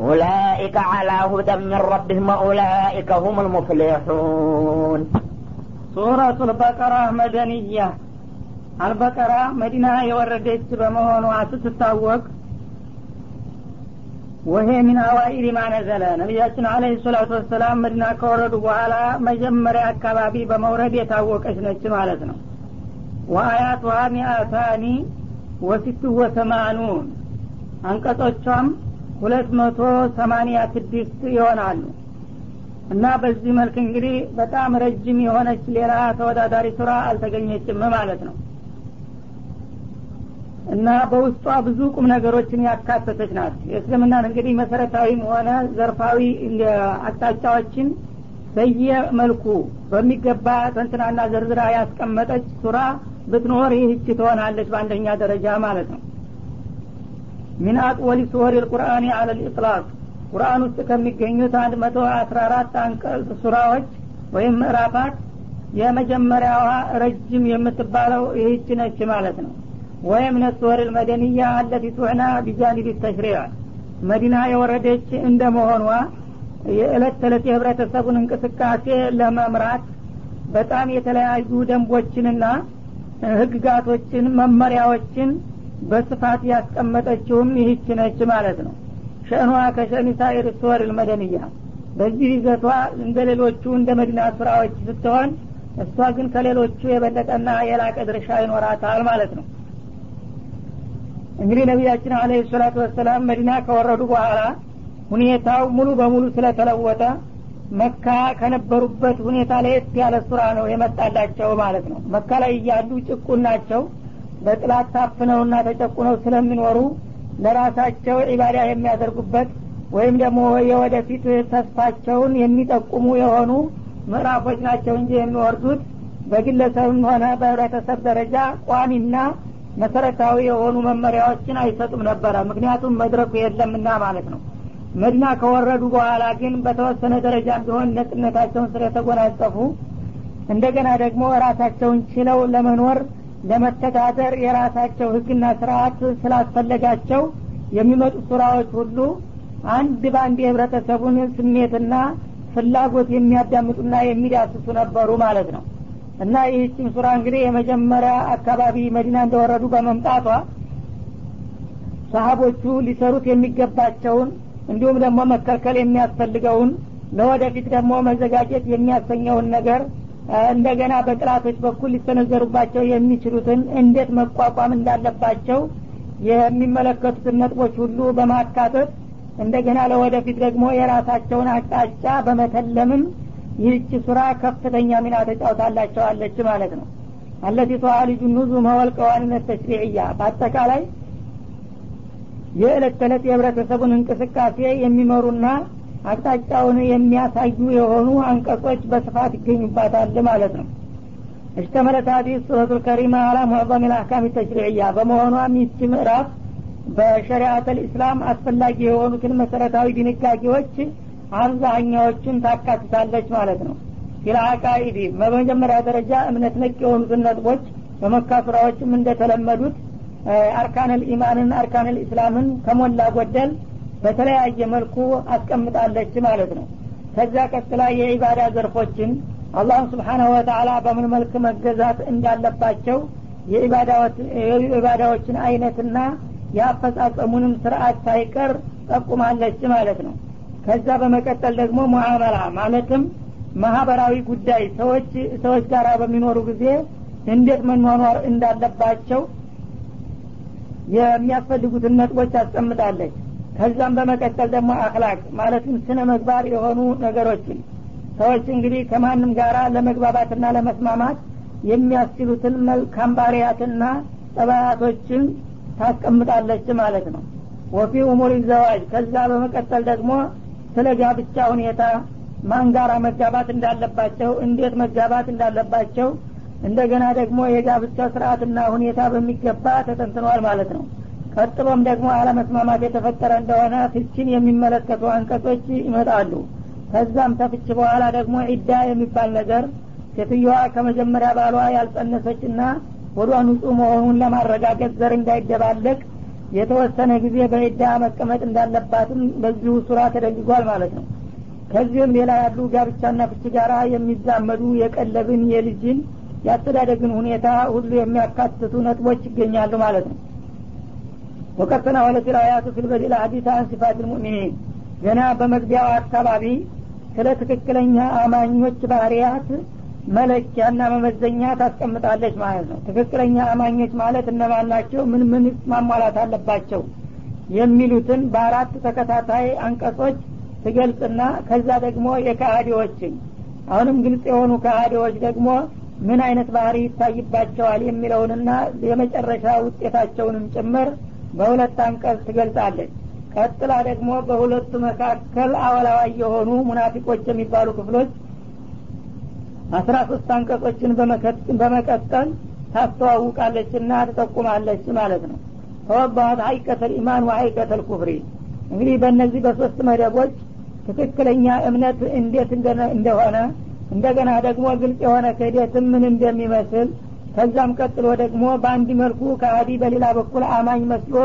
أولئك على هدى من ربهم وأولئك هم المفلحون ሱረቱ ልበቀራ መደንያ አልበቀራ መዲና የወረደች በመሆኗ ስትታወቅ ወሄ ሚን አዋኢል ማነዘለ ነቢያችን አለ ሰላቱ ወሰላም መዲና ከወረዱ በኋላ መጀመሪያ አካባቢ በመውረድ የታወቀች ነች ማለት ነው ወአያቱሃ ሚአታኒ ወሲቱ ወሰማኑን አንቀጾቿም ሁለት መቶ ሰማኒያ ስድስት ይሆናሉ። እና በዚህ መልክ እንግዲህ በጣም ረጅም የሆነች ሌላ ተወዳዳሪ ስራ አልተገኘችም ማለት ነው። እና በውስጧ ብዙ ቁም ነገሮችን ያካተተች ናት። የእስልምናን እንግዲህ መሰረታዊም ሆነ ዘርፋዊ አቅጣጫዎችን በየመልኩ በሚገባ ተንትናና ዘርዝራ ያስቀመጠች ሱራ ብትኖር ይህች ትሆናለች በአንደኛ ደረጃ ማለት ነው ሚን አጥወሊ ሱወር ልቁርአን አለ ልኢጥላቅ ቁርአን ውስጥ ከሚገኙት አንድ መቶ አስራ አራት አንቀጽ ሱራዎች ወይም ምዕራፋት የመጀመሪያዋ ረጅም የምትባለው ይህች ነች ማለት ነው። ወይም ነስወር ልመደንያ አለቲ ቱዕና ቢጃኒብ ተሽሪዕ መዲና የወረደች እንደ መሆኗ የዕለት ተዕለት የህብረተሰቡን እንቅስቃሴ ለመምራት በጣም የተለያዩ ደንቦችንና ህግጋቶችን መመሪያዎችን በስፋት ያስቀመጠችውም ይህች ነች ማለት ነው። ሸእኗ ከሸኒ ሳኢር ሱወር ልመደንያ በዚህ ይዘቷ እንደ ሌሎቹ እንደ መዲና ስራዎች ስትሆን እሷ ግን ከሌሎቹ የበለጠና የላቀ ድርሻ ይኖራታል ማለት ነው። እንግዲህ ነቢያችን አለ ሰላቱ ወሰላም መዲና ከወረዱ በኋላ ሁኔታው ሙሉ በሙሉ ስለተለወጠ መካ ከነበሩበት ሁኔታ ለየት ያለ ሱራ ነው የመጣላቸው ማለት ነው። መካ ላይ እያሉ ጭቁን ናቸው በጥላት ታፍነውና ተጨቁነው ስለሚኖሩ ለራሳቸው ዒባዳ የሚያደርጉበት ወይም ደግሞ የወደፊት ተስፋቸውን የሚጠቁሙ የሆኑ ምዕራፎች ናቸው እንጂ የሚወርዱት። በግለሰብም ሆነ በህብረተሰብ ደረጃ ቋሚና መሰረታዊ የሆኑ መመሪያዎችን አይሰጡም ነበረ። ምክንያቱም መድረኩ የለምና ማለት ነው። መዲና ከወረዱ በኋላ ግን በተወሰነ ደረጃ ቢሆን ነጥነታቸውን ስለተጎናጸፉ እንደገና ደግሞ ራሳቸውን ችለው ለመኖር ለመተዳደር የራሳቸው ህግና ስርአት ስላስፈለጋቸው የሚመጡ ሱራዎች ሁሉ አንድ በአንድ የህብረተሰቡን ስሜትና ፍላጎት የሚያዳምጡና የሚዳስሱ ነበሩ ማለት ነው። እና ይህችም ሱራ እንግዲህ የመጀመሪያ አካባቢ መዲና እንደወረዱ በመምጣቷ ሰሀቦቹ ሊሰሩት የሚገባቸውን እንዲሁም ደግሞ መከልከል የሚያስፈልገውን ለወደፊት ደግሞ መዘጋጀት የሚያሰኘውን ነገር እንደገና በጥላቶች በኩል ሊሰነዘሩባቸው የሚችሉትን እንዴት መቋቋም እንዳለባቸው የሚመለከቱትን ነጥቦች ሁሉ በማካተት እንደገና ለወደፊት ደግሞ የራሳቸውን አቅጣጫ በመተለምም ይህች ሱራ ከፍተኛ ሚና ተጫውታላቸዋለች ማለት ነው። አለቲ ተዋልጁ ኑዙ መወልቀዋንነት ተሽሪዕያ። በአጠቃላይ የዕለት ተዕለት የህብረተሰቡን እንቅስቃሴ የሚመሩና አቅጣጫውን የሚያሳዩ የሆኑ አንቀጾች በስፋት ይገኙባታል ማለት ነው። እሽተመለት ሀዲስ ሱረቱ ልከሪማ አላ ሙዕظም ልአህካም ተሽሪዕያ። በመሆኗም ይቺ ምዕራፍ በሸሪአት ልእስላም አስፈላጊ የሆኑትን መሰረታዊ ድንጋጌዎች አብዛኛዎቹን ታካትታለች ማለት ነው። ፊልአቃኢዲ በመጀመሪያ ደረጃ እምነት ነቅ የሆኑትን ነጥቦች በመካ ሱራዎችም እንደተለመዱት አርካንል ኢማንን አርካንል ኢስላምን ከሞላ ጎደል በተለያየ መልኩ አስቀምጣለች ማለት ነው። ከዛ ቀጥላ የኢባዳ ዘርፎችን አላህን ስብሓናሁ ወተላ በምን መልክ መገዛት እንዳለባቸው የኢባዳዎችን አይነትና የአፈጻጸሙንም ስርአት ሳይቀር ጠቁማለች ማለት ነው። ከዛ በመቀጠል ደግሞ ሙዓመላ ማለትም ማህበራዊ ጉዳይ ሰዎች ሰዎች ጋር በሚኖሩ ጊዜ እንዴት መኗኗር እንዳለባቸው የሚያስፈልጉትን ነጥቦች አስቀምጣለች ከዛም በመቀጠል ደግሞ አክላቅ ማለትም ስነ መግባር የሆኑ ነገሮችን ሰዎች እንግዲህ ከማንም ጋር ለመግባባትና ለመስማማት የሚያስችሉትን መልካም ባህርያትና ጠባያቶችን ታስቀምጣለች ማለት ነው። ወፊ ኡሙር ዘዋጅ ከዛ በመቀጠል ደግሞ ስለ ጋብቻ ሁኔታ ማን ጋራ መጋባት እንዳለባቸው እንዴት መጋባት እንዳለባቸው እንደገና ደግሞ የጋብቻ ስርአትና ሁኔታ በሚገባ ተጠንትኗል ማለት ነው ቀጥሎም ደግሞ አለመስማማት የተፈጠረ እንደሆነ ፍችን የሚመለከቱ አንቀጾች ይመጣሉ። ከዛም ተፍች በኋላ ደግሞ ዒዳ የሚባል ነገር ሴትዮዋ ከመጀመሪያ ባሏ ያልጸነሰችና ወዷ ንጹህ መሆኑን ለማረጋገጥ ዘር እንዳይደባለቅ የተወሰነ ጊዜ በዒዳ መቀመጥ እንዳለባትም በዚሁ ሱራ ተደንግጓል ማለት ነው። ከዚህም ሌላ ያሉ ጋብቻና ፍች ጋራ የሚዛመዱ የቀለብን የልጅን የአስተዳደግን ሁኔታ ሁሉ የሚያካትቱ ነጥቦች ይገኛሉ ማለት ነው ወቀጥና ወለት ልአያቱ ፊልበዲል ሀዲስ አን ሲፋት ልሙእሚኒን ገና በመግቢያው አካባቢ ስለ ትክክለኛ አማኞች ባህርያት መለኪያና መመዘኛ ታስቀምጣለች ማለት ነው ትክክለኛ አማኞች ማለት እነማን ናቸው ምን ምን ማሟላት አለባቸው የሚሉትን በአራት ተከታታይ አንቀጾች ትገልጽና ከዛ ደግሞ የካሃዲዎችን አሁንም ግልጽ የሆኑ ካሃዲዎች ደግሞ ምን አይነት ባህሪ ይታይባቸዋል የሚለውንና የመጨረሻ ውጤታቸውንም ጭምር በሁለት አንቀጽ ትገልጻለች። ቀጥላ ደግሞ በሁለቱ መካከል አወላዋይ የሆኑ ሙናፊቆች የሚባሉ ክፍሎች አስራ ሶስት አንቀጾችን በመቀጠል ታስተዋውቃለች እና ትጠቁማለች ማለት ነው። ተወባሀት ሀይቀተል ኢማን ወሀይቀተል ኩፍሪ። እንግዲህ በእነዚህ በሶስት መደቦች ትክክለኛ እምነት እንዴት እንደሆነ እንደገና ደግሞ ግልጽ የሆነ ክህደትም ምን እንደሚመስል ከዛም ቀጥሎ ደግሞ በአንድ መልኩ ከሀዲ በሌላ በኩል አማኝ መስሎ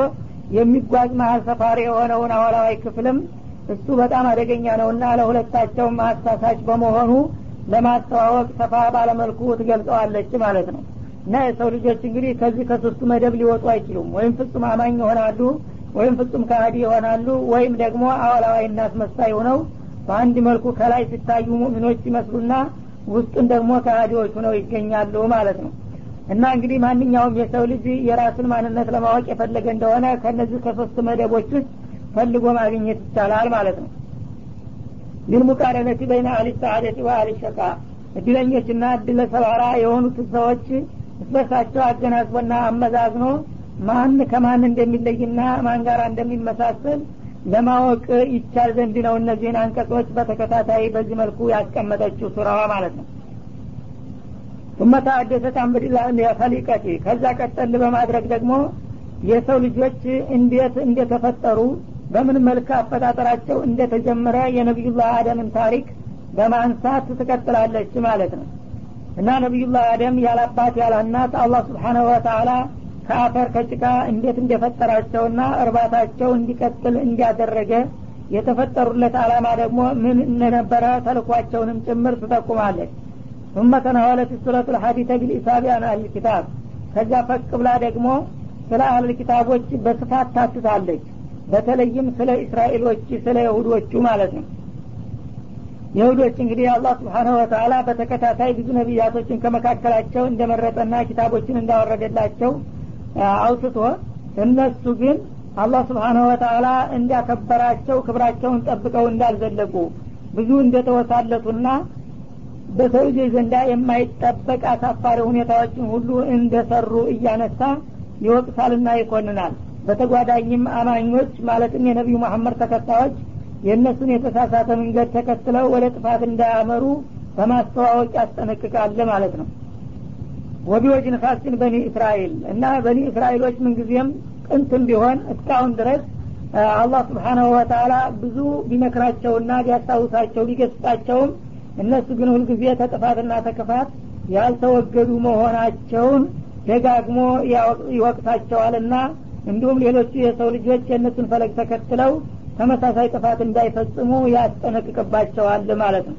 የሚጓዝ መሀል ሰፋሪ የሆነውን አወላዋይ ክፍልም እሱ በጣም አደገኛ ነውና ለሁለታቸውም አሳሳች በመሆኑ ለማስተዋወቅ ሰፋ ባለመልኩ ትገልጸዋለች ማለት ነው። እና የሰው ልጆች እንግዲህ ከዚህ ከሶስቱ መደብ ሊወጡ አይችሉም። ወይም ፍጹም አማኝ ይሆናሉ ወይም ፍጹም ከሀዲ ይሆናሉ ወይም ደግሞ አወላዋይ እናስመሳይ ሆነው በአንድ መልኩ ከላይ ሲታዩ ሙእሚኖች ይመስሉና ውስጡን ደግሞ ከሀዲዎች ሆነው ይገኛሉ ማለት ነው እና እንግዲህ ማንኛውም የሰው ልጅ የራሱን ማንነት ለማወቅ የፈለገ እንደሆነ ከነዚህ ከሶስት መደቦች ውስጥ ፈልጎ ማግኘት ይቻላል ማለት ነው። ሊልሙቃረነቲ በይነ አሊ ሰዓደቲ ወአሊ ሸቃ። እድለኞችና እድለ ሰባራ የሆኑት ሰዎች እስበርሳቸው አገናዝቦና አመዛዝኖ ማን ከማን እንደሚለይና ማን ጋር እንደሚመሳሰል ለማወቅ ይቻል ዘንድ ነው እነዚህን አንቀጾች በተከታታይ በዚህ መልኩ ያስቀመጠችው ሱራዋ ማለት ነው ثم ተአደሰት አንብድላ ፈሊቀቲ ከዛ ቀጠል በማድረግ ደግሞ የሰው ልጆች እንዴት እንደተፈጠሩ በምን መልክ አፈጣጠራቸው እንደተጀመረ የነቢዩላህ አደምን ታሪክ በማንሳት ትቀጥላለች ማለት ነው። እና ነቢዩላህ አደም ያላባት ያላናት አላህ ስብሓናሁ ወተአላ ከአፈር ከጭቃ እንዴት እንደፈጠራቸውና እርባታቸው እንዲቀጥል እንዲያደረገ የተፈጠሩለት አላማ ደግሞ ምን እንደነበረ ተልኳቸውንም ጭምር ትጠቁማለች ثم تناولت سورة الحديث بالإصابة عن أهل الكتاب ከዛ ፈቅ ብላ ደግሞ ስለ አህል ኪታቦች በስፋት ታትታለች በተለይም ስለ እስራኤሎች ስለ ይሁዶቹ ማለት ነው ይሁዶች እንግዲህ አላህ ስብሓንሁ ወተላ በተከታታይ ብዙ ነቢያቶችን ከመካከላቸው እንደመረጠና ኪታቦችን እንዳወረደላቸው አውስቶ እነሱ ግን አላህ ስብሓንሁ ወተላ እንዳከበራቸው ክብራቸውን ጠብቀው እንዳልዘለቁ ብዙ እንደተወሳለቱና በሰው ልጆች ዘንዳ የማይጠበቅ አሳፋሪ ሁኔታዎችን ሁሉ እንደሰሩ እያነሳ ይወቅሳልና ይኮንናል። በተጓዳኝም አማኞች ማለትም የነቢዩ መሐመድ ተከታዮች የእነሱን የተሳሳተ መንገድ ተከትለው ወደ ጥፋት እንዳያመሩ በማስተዋወቅ ያስጠነቅቃል ማለት ነው። ወቢወጅን ካስን በኒ እስራኤል እና በኒ እስራኤሎች ምንጊዜም ጥንትም ቢሆን እስካሁን ድረስ አላህ ስብሓናሁ ወተላ ብዙ ቢመክራቸውና ቢያስታውሳቸው ቢገስጣቸውም እነሱ ግን ሁልጊዜ ተጥፋትና ተክፋት ያልተወገዱ መሆናቸውን ደጋግሞ ይወቅሳቸዋልና እንዲሁም ሌሎቹ የሰው ልጆች የእነሱን ፈለግ ተከትለው ተመሳሳይ ጥፋት እንዳይፈጽሙ ያስጠነቅቅባቸዋል ማለት ነው።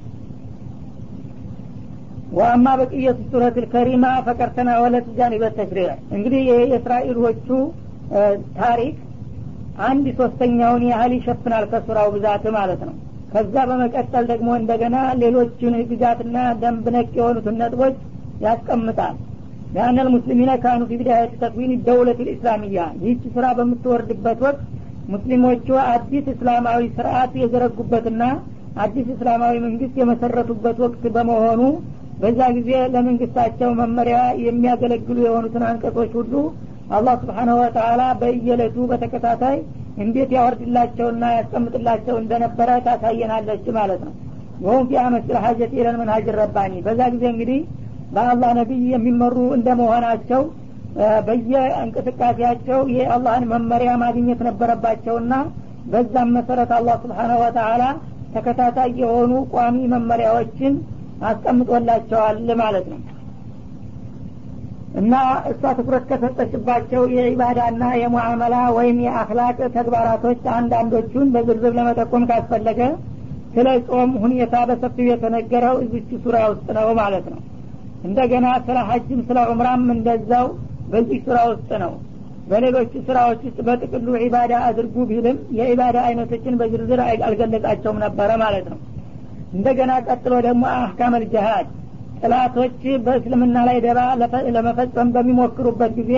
ወአማ በቅየቱ ሱረት ልከሪማ ፈቀርተና ወለት ጃኒበት ተሽሪዕ እንግዲህ የእስራኤሎቹ ታሪክ አንድ ሶስተኛውን ያህል ይሸፍናል ከሱራው ብዛት ማለት ነው ከዛ በመቀጠል ደግሞ እንደገና ሌሎችን ህግጋትና ደንብ ነክ የሆኑትን ነጥቦች ያስቀምጣል። ሊአነ ልሙስሊሚነ ካኑ ፊ ቢዳያት ተክዊን ደውለት ልእስላሚያ ይህች ስራ በምትወርድበት ወቅት ሙስሊሞቹ አዲስ እስላማዊ ስርአት የዘረጉበትና አዲስ እስላማዊ መንግስት የመሰረቱበት ወቅት በመሆኑ በዛ ጊዜ ለመንግስታቸው መመሪያ የሚያገለግሉ የሆኑትን አንቀጾች ሁሉ አላህ ስብሓናሁ ወተላ በየለቱ በተከታታይ እንዴት ያወርድላቸውና ያስቀምጥላቸው እንደነበረ ታሳየናለች ማለት ነው። ወሁም ፊ አመስል ሀጀት ኢለል መንሀጅ ረባኒ። በዛ ጊዜ እንግዲህ በአላህ ነቢይ የሚመሩ እንደመሆናቸው በየእንቅስቃሴያቸው የአላህን መመሪያ ማግኘት ነበረባቸውና በዛም መሰረት አላህ ስብሓነ ወተአላ ተከታታይ የሆኑ ቋሚ መመሪያዎችን አስቀምጦላቸዋል ማለት ነው እና እሷ ትኩረት ከሰጠችባቸው የኢባዳና የሙዓመላ ወይም የአክላቅ ተግባራቶች አንዳንዶቹን በዝርዝር ለመጠቆም ካስፈለገ ስለ ጾም ሁኔታ በሰፊው የተነገረው እዚች ሱራ ውስጥ ነው ማለት ነው። እንደገና ስለ ሀጅም ስለ ዑምራም እንደዛው በዚህ ስራ ውስጥ ነው። በሌሎቹ ስራዎች ውስጥ በጥቅሉ ዒባዳ አድርጉ ቢልም የዒባዳ አይነቶችን በዝርዝር አልገለጻቸውም ነበረ ማለት ነው። እንደገና ቀጥሎ ደግሞ አህካም አልጀሃድ ጥላቶች በእስልምና ላይ ደባ ለመፈጸም በሚሞክሩበት ጊዜ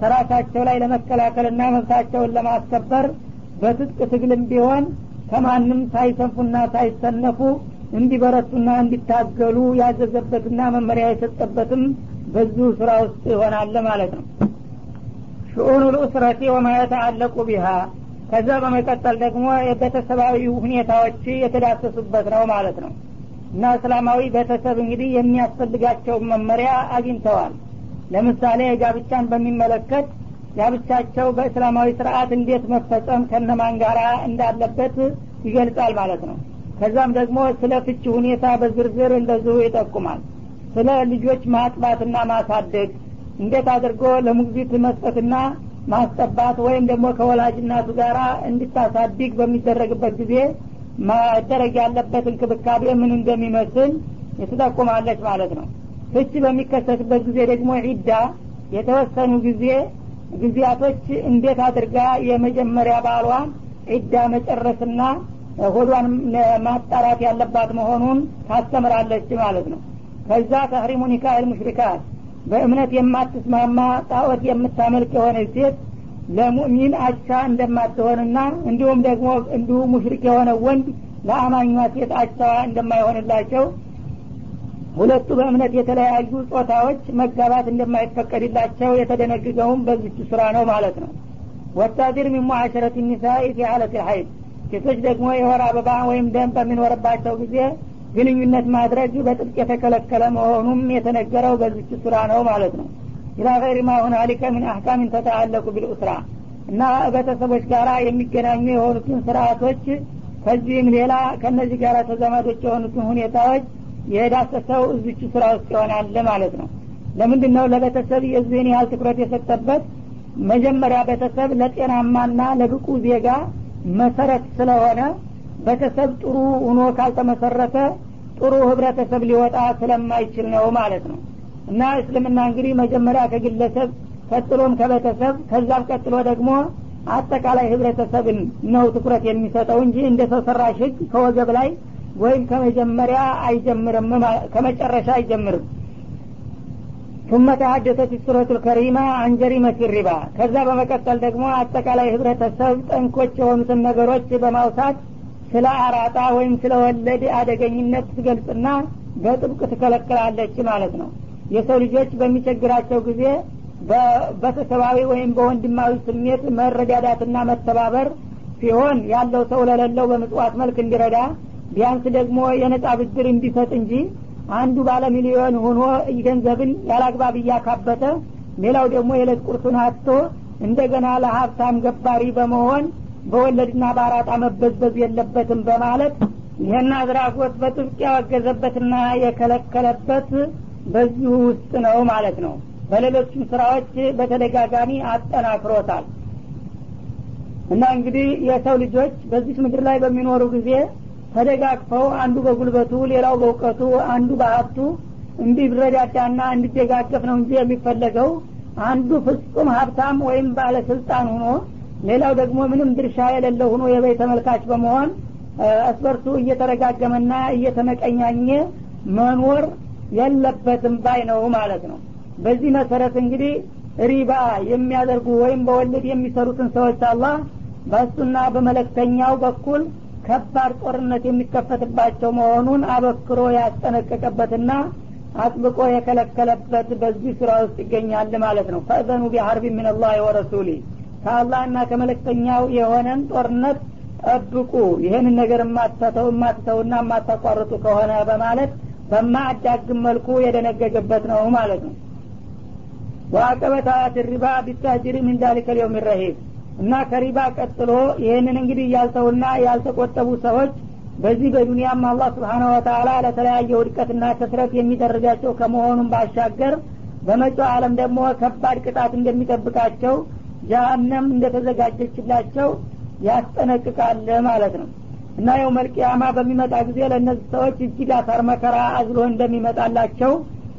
ከራሳቸው ላይ ለመከላከልና መብታቸውን ለማስከበር በትጥቅ ትግልም ቢሆን ከማንም ሳይሰንፉና ሳይሰነፉ እንዲበረቱና እንዲታገሉ ያዘዘበትና መመሪያ የሰጠበትም በዚሁ ስራ ውስጥ ይሆናል ማለት ነው። ሽኡኑ ልኡስረቲ ወማ የተአለቁ ቢሃ። ከዛ በመቀጠል ደግሞ የቤተሰባዊ ሁኔታዎች የተዳሰሱበት ነው ማለት ነው እና እስላማዊ ቤተሰብ እንግዲህ የሚያስፈልጋቸው መመሪያ አግኝተዋል። ለምሳሌ ጋብቻን በሚመለከት ጋብቻቸው በእስላማዊ ስርአት እንዴት መፈጸም ከነማን ጋር እንዳለበት ይገልጻል ማለት ነው። ከዛም ደግሞ ስለ ፍቺ ሁኔታ በዝርዝር እንደዚሁ ይጠቁማል። ስለ ልጆች ማጥባትና ማሳደግ እንዴት አድርጎ ለሙግዚት መስጠትና ማስጠባት ወይም ደግሞ ከወላጅ እናቱ ጋር እንድታሳድግ በሚደረግበት ጊዜ ማደረግ ያለበት እንክብካቤ ምን እንደሚመስል የተጠቁማለች ማለት ነው። ፍች በሚከሰትበት ጊዜ ደግሞ ዒዳ የተወሰኑ ጊዜ ጊዜያቶች እንዴት አድርጋ የመጀመሪያ ባሏ ዒዳ መጨረስና ሆዷን ማጣራት ያለባት መሆኑን ታስተምራለች ማለት ነው። ከዛ ተህሪሙ ኒካህ ሙሽሪካት በእምነት የማትስማማ ጣዖት የምታመልክ የሆነ ሴት ለሙእሚን አቻ እንደማትሆንና እንዲሁም ደግሞ እንዲሁ ሙሽሪክ የሆነ ወንድ ለአማኟ ሴት አቻዋ እንደማይሆንላቸው ሁለቱ በእምነት የተለያዩ ጾታዎች መጋባት እንደማይፈቀድላቸው የተደነግገውም በዚች ስራ ነው ማለት ነው። ወታዲር ሚን ሙዓሸረት ኒሳኢ ፊ ሐለት ልሐይድ ሴቶች ደግሞ የወር አበባ ወይም ደም በሚኖርባቸው ጊዜ ግንኙነት ማድረግ በጥብቅ የተከለከለ መሆኑም የተነገረው በዚች ሱራ ነው ማለት ነው ኢላ ገይር ማ ሁናሊከ ምን አህካምን ተተአለቁ ቢልኡስራ እና ቤተሰቦች ጋር የሚገናኙ የሆኑትን ስርአቶች ከዚህም ሌላ ከእነዚህ ጋር ተዘመዶች የሆኑትን ሁኔታዎች የዳሰሰው እዚች ስራ ውስጥ ይሆናል ማለት ነው። ለምንድን ነው ለቤተሰብ የዚህን ያህል ትኩረት የሰጠበት? መጀመሪያ ቤተሰብ ለጤናማና ለብቁ ዜጋ መሰረት ስለሆነ ቤተሰብ ጥሩ ሆኖ ካልተመሰረተ ጥሩ ህብረተሰብ ሊወጣ ስለማይችል ነው ማለት ነው እና እስልምና እንግዲህ መጀመሪያ ከግለሰብ ቀጥሎም ከቤተሰብ ከዛም ቀጥሎ ደግሞ አጠቃላይ ህብረተሰብን ነው ትኩረት የሚሰጠው እንጂ እንደ ሰው ሰራሽ ህግ ከወገብ ላይ ወይም ከመጀመሪያ አይጀምርም ከመጨረሻ አይጀምርም። ثم ተሐደሰት ሱረቱ ልከሪማ አን ጀሪመት ሪባ ከዛ በመቀጠል ደግሞ አጠቃላይ ህብረተሰብ ጠንኮች የሆኑትን ነገሮች በማውሳት ስለ አራጣ ወይም ስለ ወለድ አደገኝነት ትገልጽና በጥብቅ ትከለክላለች ማለት ነው የሰው ልጆች በሚቸግራቸው ጊዜ በቤተሰባዊ ወይም በወንድማዊ ስሜት መረዳዳትና መተባበር ሲሆን ያለው ሰው ለሌለው በምጽዋት መልክ እንዲረዳ ቢያንስ ደግሞ የነጻ ብድር እንዲሰጥ እንጂ አንዱ ባለ ሚሊዮን ሆኖ ገንዘብን ያላግባብ እያካበተ ሌላው ደግሞ የዕለት ቁርሱን አጥቶ እንደገና ለሀብታም ገባሪ በመሆን በወለድና በአራጣ መበዝበዝ የለበትም በማለት ይህን አድራጎት በጥብቅ ያወገዘበትና የከለከለበት በዚሁ ውስጥ ነው ማለት ነው። በሌሎችም ስራዎች በተደጋጋሚ አጠናክሮታል። እና እንግዲህ የሰው ልጆች በዚህ ምድር ላይ በሚኖሩ ጊዜ ተደጋግፈው አንዱ በጉልበቱ ሌላው በእውቀቱ አንዱ በሀብቱ እንዲረዳዳና እንዲደጋገፍ ነው እንጂ የሚፈለገው አንዱ ፍጹም ሀብታም ወይም ባለስልጣን ሆኖ ሌላው ደግሞ ምንም ድርሻ የሌለው ሆኖ የበይ ተመልካች በመሆን እስበርሱ እየተረጋገመና እየተመቀኛኘ መኖር የለበትም ባይ ነው ማለት ነው። በዚህ መሰረት እንግዲህ ሪባ የሚያደርጉ ወይም በወለድ የሚሰሩትን ሰዎች አላህ በእሱና በመለክተኛው በኩል ከባድ ጦርነት የሚከፈትባቸው መሆኑን አበክሮ ያስጠነቀቀበትና አጥብቆ የከለከለበት በዚህ ስራ ውስጥ ይገኛል ማለት ነው። ፈእዘኑ ቢሐርቢ ምን ወረሱሊ ከአላህና ከመለክተኛው የሆነን ጦርነት ጠብቁ ይህንን ነገር የማትተው የማትተውና የማታቋርጡ ከሆነ በማለት በማያዳግም መልኩ የደነገገበት ነው ማለት ነው። ወአቀበታ ሪባ ቢታጅሪ ምን ዳሊከ ረሂብ። እና ከሪባ ቀጥሎ ይህንን እንግዲህ ያልተውና ያልተቆጠቡ ሰዎች በዚህ በዱንያም አላህ ስብሓነሁ ወተላ ለተለያየ ውድቀትና ከስረት የሚደረጋቸው ከመሆኑም ባሻገር በመጪው ዓለም ደግሞ ከባድ ቅጣት እንደሚጠብቃቸው ጃሃንም እንደተዘጋጀችላቸው ያስጠነቅቃል ማለት ነው እና የው መልቅያማ በሚመጣ ጊዜ ለእነዚህ ሰዎች እጅግ አሳር መከራ አዝሎ እንደሚመጣላቸው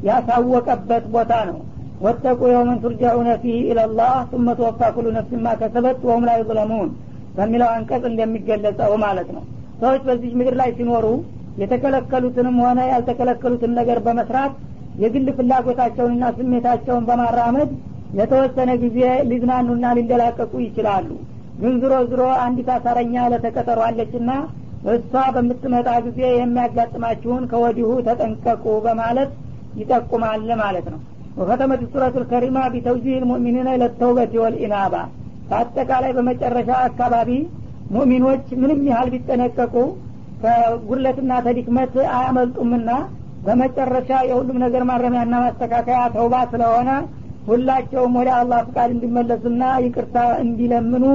ያሳወቀበት ቦታ ነው። ወተቁ የውመን ቱርጃኡነ ፊህ ኢለላህ ثم توفى كل نفس ما كسبت وهم لا በሚለው አንቀጽ እንደሚገለጸው ማለት ነው። ሰዎች በዚህ ምድር ላይ ሲኖሩ የተከለከሉትንም ሆነ ያልተከለከሉትን ነገር በመስራት የግል ፍላጎታቸውንና ስሜታቸውን በማራመድ ለተወሰነ ጊዜ ሊዝናኑና ሊንደላቀቁ ይችላሉ። ግን ዝሮ ዝሮ አንዲት አሳረኛ ለተቀጠሯለችና እሷ በምትመጣ ጊዜ የሚያጋጥማችሁን ከወዲሁ ተጠንቀቁ በማለት ይጠቁማል ማለት ነው። ወከተመት ሱረቱ ልከሪማ ቢተውጂህ ልሙእሚኒነ ለተውበት ወልኢናባ። በአጠቃላይ በመጨረሻ አካባቢ ሙእሚኖች ምንም ያህል ቢጠነቀቁ ከጉድለትና ተዲክመት አያመልጡምና በመጨረሻ የሁሉም ነገር ማረሚያና ማስተካከያ ተውባ ስለሆነ ሁላቸውም ወደ አላህ ፍቃድ እንዲመለሱና ይቅርታ እንዲለምኑ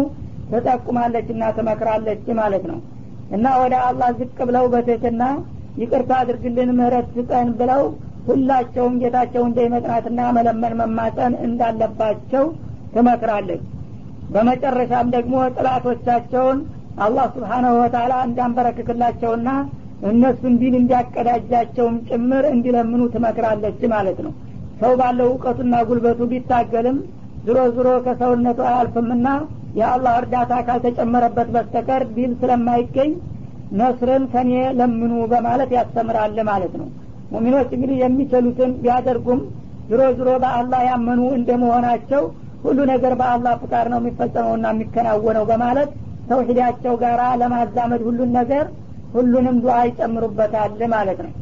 ትጠቁማለችና ትመክራለች ማለት ነው። እና ወደ አላህ ዝቅ ብለው በትህትና ይቅርታ አድርግልን ምህረት ስጠን ብለው ሁላቸውም ጌታቸው እንደመጥናትና መለመን መማጠን እንዳለባቸው ትመክራለች በመጨረሻም ደግሞ ጥላቶቻቸውን አላህ سبحانه وتعالى እንዳንበረክክላቸውና እነሱን ዲን እንዲያቀዳጃቸውም ጭምር እንዲለምኑ ትመክራለች ማለት ነው። ሰው ባለው እውቀቱና ጉልበቱ ቢታገልም ዝሮ ዝሮ ከሰውነቱ አያልፍምና የአላህ እርዳታ ካልተጨመረበት በስተቀር ድል ስለማይገኝ ነስርን ከኔ ለምኑ በማለት ያስተምራል ማለት ነው። ሙሚኖች እንግዲህ የሚችሉትን ቢያደርጉም ዝሮ ዝሮ በአላህ ያመኑ እንደመሆናቸው ሁሉ ነገር በአላህ ፍቃድ ነው የሚፈጸመውና የሚከናወነው በማለት ተውሂዳቸው ጋር ለማዛመድ ሁሉን ነገር ሁሉንም ዱዓ ይጨምሩበታል ማለት ነው።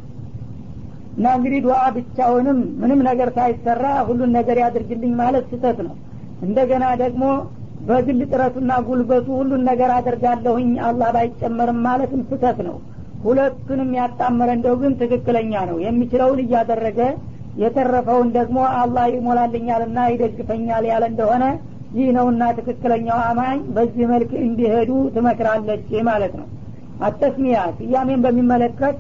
እና እንግዲህ ዱዓ ብቻውንም ምንም ነገር ሳይሰራ ሁሉን ነገር ያድርግልኝ ማለት ስህተት ነው። እንደገና ደግሞ በግል ጥረቱና ጉልበቱ ሁሉን ነገር አደርጋለሁኝ። አላህ ባይጨመርም ማለትም ስህተት ነው። ሁለቱንም ያጣመረ እንደው ግን ትክክለኛ ነው። የሚችለውን እያደረገ የተረፈውን ደግሞ አላህ ይሞላልኛልና ይደግፈኛል ያለ እንደሆነ ይህ ነውና ትክክለኛው አማኝ በዚህ መልክ እንዲሄዱ ትመክራለች ማለት ነው። አተስሚያ ስያሜን በሚመለከት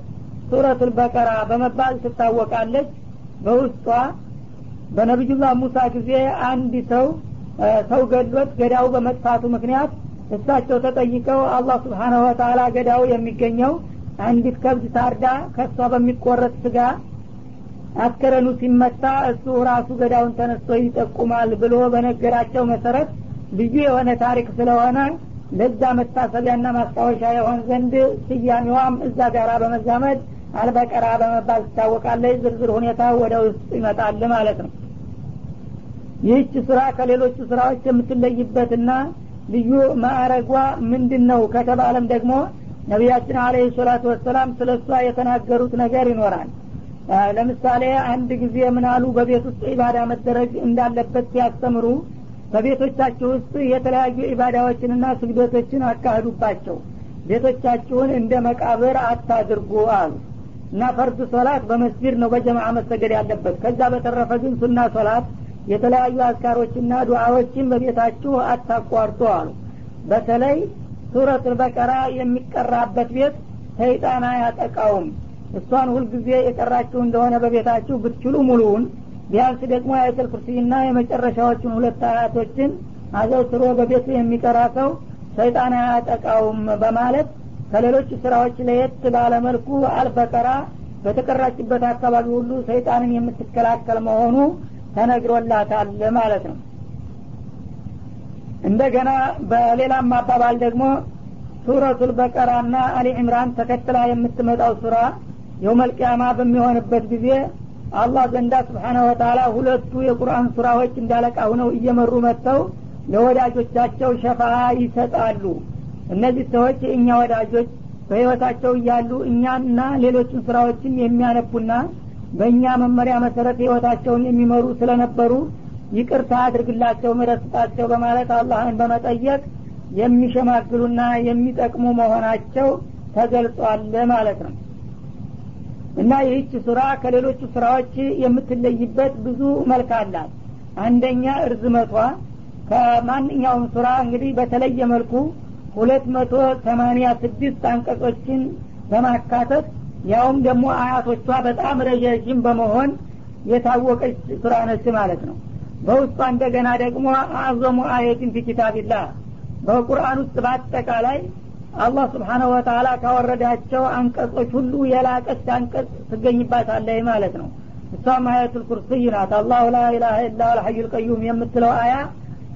ሱረቱል በቀራ በመባል ትታወቃለች። በውስጧ በነቢዩላህ ሙሳ ጊዜ አንድ ሰው ሰው ገድሎት ገዳው በመጥፋቱ ምክንያት እሳቸው ተጠይቀው አላህ ስብሓናሁ ወተላ ገዳው የሚገኘው አንዲት ከብት ታርዳ ከሷ በሚቆረጥ ስጋ አስከረኑ ሲመታ እሱ ራሱ ገዳውን ተነስቶ ይጠቁማል ብሎ በነገራቸው መሰረት ልዩ የሆነ ታሪክ ስለሆነ ለዛ መታሰቢያና ማስታወሻ የሆን ዘንድ ስያሜዋም እዛ ጋራ በመዛመድ አልበቀራ በመባል ትታወቃለች። ዝርዝር ሁኔታ ወደ ውስጥ ይመጣል ማለት ነው ይህች ስራ ከሌሎቹ ስራዎች የምትለይበትና ልዩ ማዕረጓ ምንድን ነው ከተባለም ደግሞ ነቢያችን አለህ ሰላቱ ወሰላም ስለ እሷ የተናገሩት ነገር ይኖራል። ለምሳሌ አንድ ጊዜ ምናሉ በቤት ውስጥ ኢባዳ መደረግ እንዳለበት ሲያስተምሩ በቤቶቻችሁ ውስጥ የተለያዩ ኢባዳዎችንና ስግዶቶችን አካሂዱባቸው። ቤቶቻችሁን እንደ መቃብር አታድርጉ አሉ። እና ፈርድ ሶላት በመስጊድ ነው በጀማዓ መሰገድ ያለበት። ከዛ በተረፈ ግን ሱና ሶላት የተለያዩ አዝካሮችና ዱዓዎችን በቤታችሁ አታቋርጡ አሉ። በተለይ ሱረት በቀራ የሚቀራበት ቤት ሰይጣን አያጠቃውም። እሷን ሁልጊዜ የቀራችሁ እንደሆነ በቤታችሁ ብትችሉ ሙሉውን። ቢያንስ ደግሞ አየተል ኩርሲና የመጨረሻዎችን ሁለት አያቶችን አዘውትሮ በቤቱ የሚቀራ ሰው ሰይጣን አያጠቃውም በማለት ከሌሎች ስራዎች ለየት ባለመልኩ አልበቀራ በተቀራችበት አካባቢ ሁሉ ሰይጣንን የምትከላከል መሆኑ ተነግሮላታል ማለት ነው። እንደገና በሌላም አባባል ደግሞ ሱረቱል በቀራና አሊ ዕምራን ተከትላ የምትመጣው ሱራ የውመልቅያማ በሚሆንበት ጊዜ አላህ ዘንዳ ስብሓነሁ ወተላ ሁለቱ የቁርአን ሱራዎች እንዳለቃ ሁነው እየመሩ መጥተው ለወዳጆቻቸው ሸፋ ይሰጣሉ። እነዚህ ሰዎች የእኛ ወዳጆች በህይወታቸው እያሉ እኛና ሌሎችን ስራዎችን የሚያነቡና በእኛ መመሪያ መሰረት ህይወታቸውን የሚመሩ ስለነበሩ ይቅርታ አድርግላቸው ምረት በማለት አላህን በመጠየቅ የሚሸማግሉና የሚጠቅሙ መሆናቸው ተገልጿል ማለት ነው። እና ይህች ሱራ ከሌሎቹ ስራዎች የምትለይበት ብዙ መልክ አላት። አንደኛ እርዝመቷ ከማንኛውም ሱራ እንግዲህ በተለየ መልኩ ሁለት መቶ ሰማኒያ ስድስት አንቀጾችን በማካተት ያውም ደግሞ አያቶቿ በጣም ረዣዥም በመሆን የታወቀች ሱራ ማለት ነው። በውስጧ እንደገና ደግሞ አዕዘሙ አየትን ፊ ኪታቢላህ። በቁርአን ውስጥ በአጠቃላይ አላህ ስብሓነሁ ወተላ ካወረዳቸው አንቀጾች ሁሉ የላቀች አንቀጽ ትገኝባታለህ ማለት ነው። እሷም አያቱል ኩርሲይ ናት። አላሁ ላ ኢላሀ ኢላ ልሐዩ ልቀዩም የምትለው አያ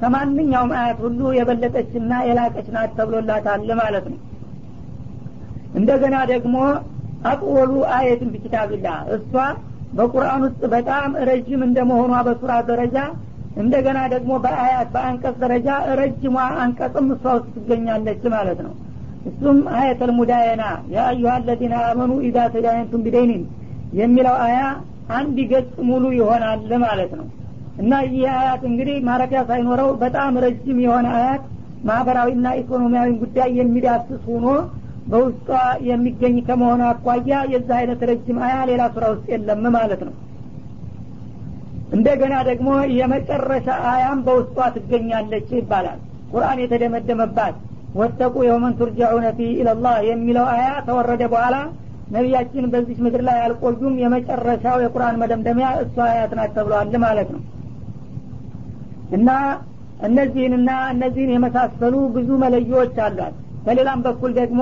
ከማንኛውም አያት ሁሉ የበለጠችና የላቀች ናት ተብሎላታል ማለት ነው። እንደገና ደግሞ አጥወሉ አየትን ቢኪታብላህ እሷ በቁርአን ውስጥ በጣም ረጅም እንደመሆኗ በሱራ ደረጃ እንደገና ደግሞ በአያት በአንቀጽ ደረጃ ረጅሟ አንቀጽም እሷ ውስጥ ትገኛለች ማለት ነው። እሱም አየተል ሙዳየና ያ አዩሀ አለዚነ አመኑ ኢዛ ተዳየንቱም ቢደይኒን የሚለው አያ አንድ ገጽ ሙሉ ይሆናል ማለት ነው። እና ይህ አያት እንግዲህ ማረፊያ ሳይኖረው በጣም ረጅም የሆነ አያት ማህበራዊና ኢኮኖሚያዊ ጉዳይ የሚዳስስ ሆኖ በውስጧ የሚገኝ ከመሆኑ አኳያ የዚህ አይነት ረጅም አያ ሌላ ሱራ ውስጥ የለም ማለት ነው። እንደገና ደግሞ የመጨረሻ አያም በውስጧ ትገኛለች ይባላል። ቁርአን የተደመደመባት ወተቁ የውመን ቱርጃዑነ ፊ ኢለላህ የሚለው አያ ተወረደ በኋላ ነቢያችን በዚች ምድር ላይ አልቆዩም። የመጨረሻው የቁርአን መደምደሚያ እሷ አያት ናት ተብሏል ማለት ነው። እና እነዚህንና እነዚህን የመሳሰሉ ብዙ መለዮዎች አሏት። በሌላም በኩል ደግሞ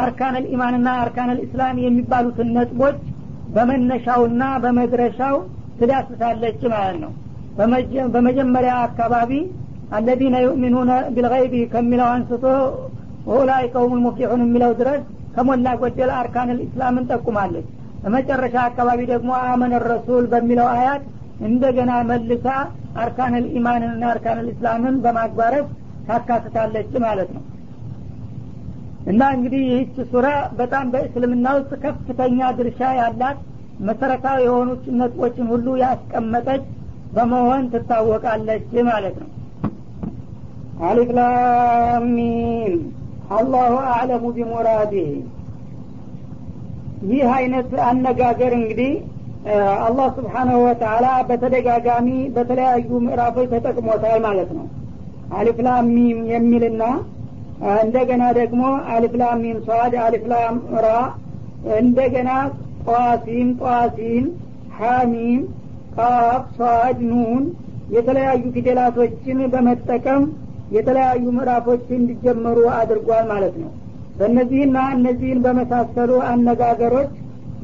አርካን ልኢማንና አርካን ልእስላም የሚባሉትን ነጥቦች በመነሻውና በመድረሻው ትዳስሳለች ማለት ነው። በመጀመሪያ አካባቢ الذين يؤمنون بالغيب ከሚለው አንስቶ أولئك هم المفلحون የሚለው ድረስ ከሞላ ጎደል أركان الإسلام ን ጠቁማለች። በመጨረሻ አካባቢ ደግሞ آمن الرسول በሚለው አያት እንደገና መልሳ أركان الإيمان ንና أركان الإسلام ን በማግባረፍ ታካትታለች ማለት ነው እና እንግዲህ ይህች ሱራ በጣም በእስልምና ውስጥ ከፍተኛ ድርሻ ያላት መሰረታዊ የሆኑ ነጥቦችን ሁሉ ያስቀመጠች በመሆን ትታወቃለች ማለት ነው። አሊፍ ላሚም አላሁ አዕለሙ ቢሙራዲህ ይህ አይነት አነጋገር እንግዲህ አላህ ስብሓናሁ ወተላ በተደጋጋሚ በተለያዩ ምዕራፎች ተጠቅሞታል ማለት ነው። አሊፍላሚም የሚልና እንደገና ደግሞ አሊፍላሚም ሷድ አሊፍላም ራ እንደገና ጧሲም ጧሲም ሐሚም ቃፍ ሷድ ኑን የተለያዩ ፊደላቶችን በመጠቀም የተለያዩ ምዕራፎች እንዲጀመሩ አድርጓል ማለት ነው። በእነዚህና እነዚህን በመሳሰሉ አነጋገሮች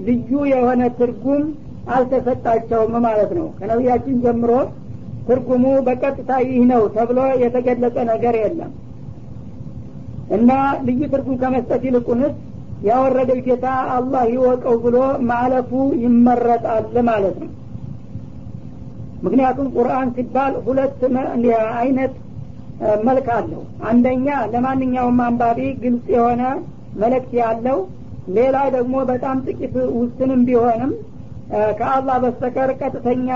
ልዩ የሆነ ትርጉም አልተሰጣቸውም ማለት ነው። ከነቢያችን ጀምሮ ትርጉሙ በቀጥታ ይህ ነው ተብሎ የተገለጸ ነገር የለም እና ልዩ ትርጉም ከመስጠት ይልቁንስ ያወረደው ጌታ አላህ ይወቀው ብሎ ማለፉ ይመረጣል ማለት ነው። ምክንያቱም ቁርአን ሲባል ሁለት አይነት መልክ አለው። አንደኛ ለማንኛውም አንባቢ ግልጽ የሆነ መልእክት ያለው ሌላ ደግሞ በጣም ጥቂት ውስንም ቢሆንም ከአላህ በስተቀር ቀጥተኛ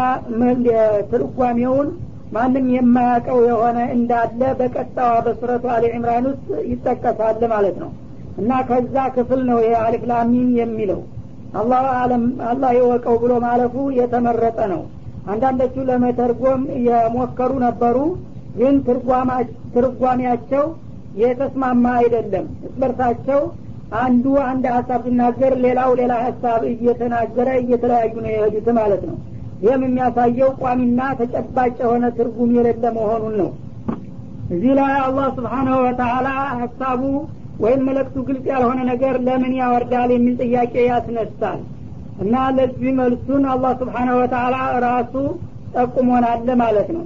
ትርጓሜውን ማንም የማያውቀው የሆነ እንዳለ በቀጣዋ በሱረቱ አሊ ዕምራን ውስጥ ይጠቀሳል ማለት ነው። እና ከዛ ክፍል ነው ይሄ አሊፍ የሚለው። አላሁ አለም አላህ የወቀው ብሎ ማለፉ የተመረጠ ነው። አንዳንዶቹ ለመተርጎም የሞከሩ ነበሩ ግን ትርጓሜያቸው የተስማማ አይደለም። እስበርሳቸው አንዱ አንድ ሀሳብ ሲናገር ሌላው ሌላ ሀሳብ እየተናገረ እየተለያዩ ነው የሄዱት ማለት ነው ይህም የሚያሳየው ቋሚና ተጨባጭ የሆነ ትርጉም የሌለ መሆኑን ነው። እዚህ ላይ አላህ ስብሓናሁ ወተላ ሀሳቡ ወይም መለክቱ ግልጽ ያልሆነ ነገር ለምን ያወርዳል የሚል ጥያቄ ያስነሳል። እና ለዚህ መልሱን አላህ ስብሓናሁ ወተላ ራሱ ጠቁሞናል ማለት ነው።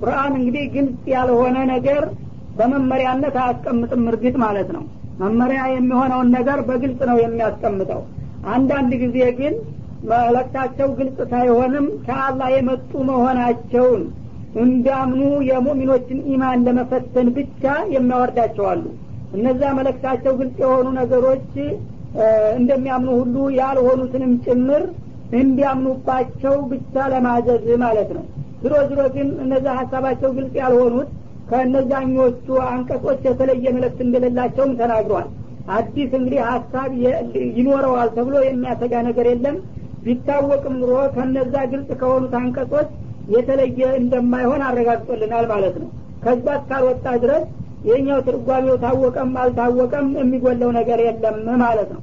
ቁርአን እንግዲህ ግልጽ ያልሆነ ነገር በመመሪያነት አያስቀምጥም እርግጥ ማለት ነው። መመሪያ የሚሆነውን ነገር በግልጽ ነው የሚያስቀምጠው። አንዳንድ ጊዜ ግን መልእክታቸው ግልጽ ሳይሆንም ከአላህ የመጡ መሆናቸውን እንዳምኑ የሙእሚኖችን ኢማን ለመፈተን ብቻ የሚያወርዳቸው አሉ። እነዚያ መለክታቸው ግልጽ የሆኑ ነገሮች እንደሚያምኑ ሁሉ ያልሆኑትንም ጭምር እንዲያምኑባቸው ብቻ ለማዘዝ ማለት ነው። ዝሮ ዝሮ ግን እነዚያ ሀሳባቸው ግልጽ ያልሆኑት ከእነዛኞቹ አንቀጾች የተለየ መልእክት እንደሌላቸውም ተናግሯል። አዲስ እንግዲህ ሀሳብ ይኖረዋል ተብሎ የሚያሰጋ ነገር የለም ቢታወቅም ኑሮ ከነዛ ግልጽ ከሆኑት አንቀጾች የተለየ እንደማይሆን አረጋግጦልናል ማለት ነው። ከዛ እስካልወጣ ድረስ የኛው ትርጓሜው ታወቀም አልታወቀም የሚጎለው ነገር የለም ማለት ነው።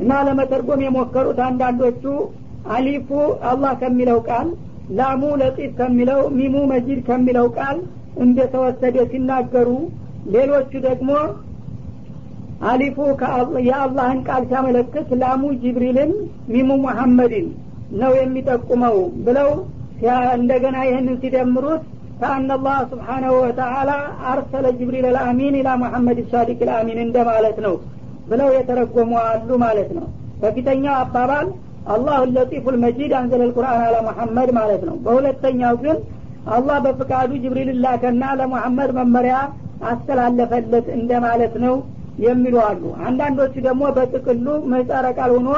እና ለመተርጎም የሞከሩት አንዳንዶቹ አሊፉ አላህ ከሚለው ቃል ላሙ ለጢፍ ከሚለው ሚሙ መጂድ ከሚለው ቃል እንደተወሰደ ሲናገሩ ሌሎቹ ደግሞ አሊፉ የአላህን ቃል ሲያመለክት ላሙ ጅብሪልን ሚሙ ሙሐመድን ነው የሚጠቁመው ብለው እንደገና ይህንን ሲደምሩት ከአነ አላህ ስብሓናሁ ወተአላ አርሰለ ጅብሪል ልአሚን ኢላ ሙሐመድ ሳዲቅ ልአሚን እንደማለት ነው ብለው የተረጎሙ አሉ ማለት ነው። በፊተኛው አባባል አላሁ ለጢፉ ልመጂድ አንዘለ ልቁርአን አላ ሙሐመድ ማለት ነው። በሁለተኛው ግን አላህ በፍቃዱ ጅብሪል ላከና ለሙሐመድ መመሪያ አስተላለፈለት እንደማለት ነው የሚሉ አሉ። አንዳንዶቹ ደግሞ በጥቅሉ ምህጻረ ቃል ሆኖ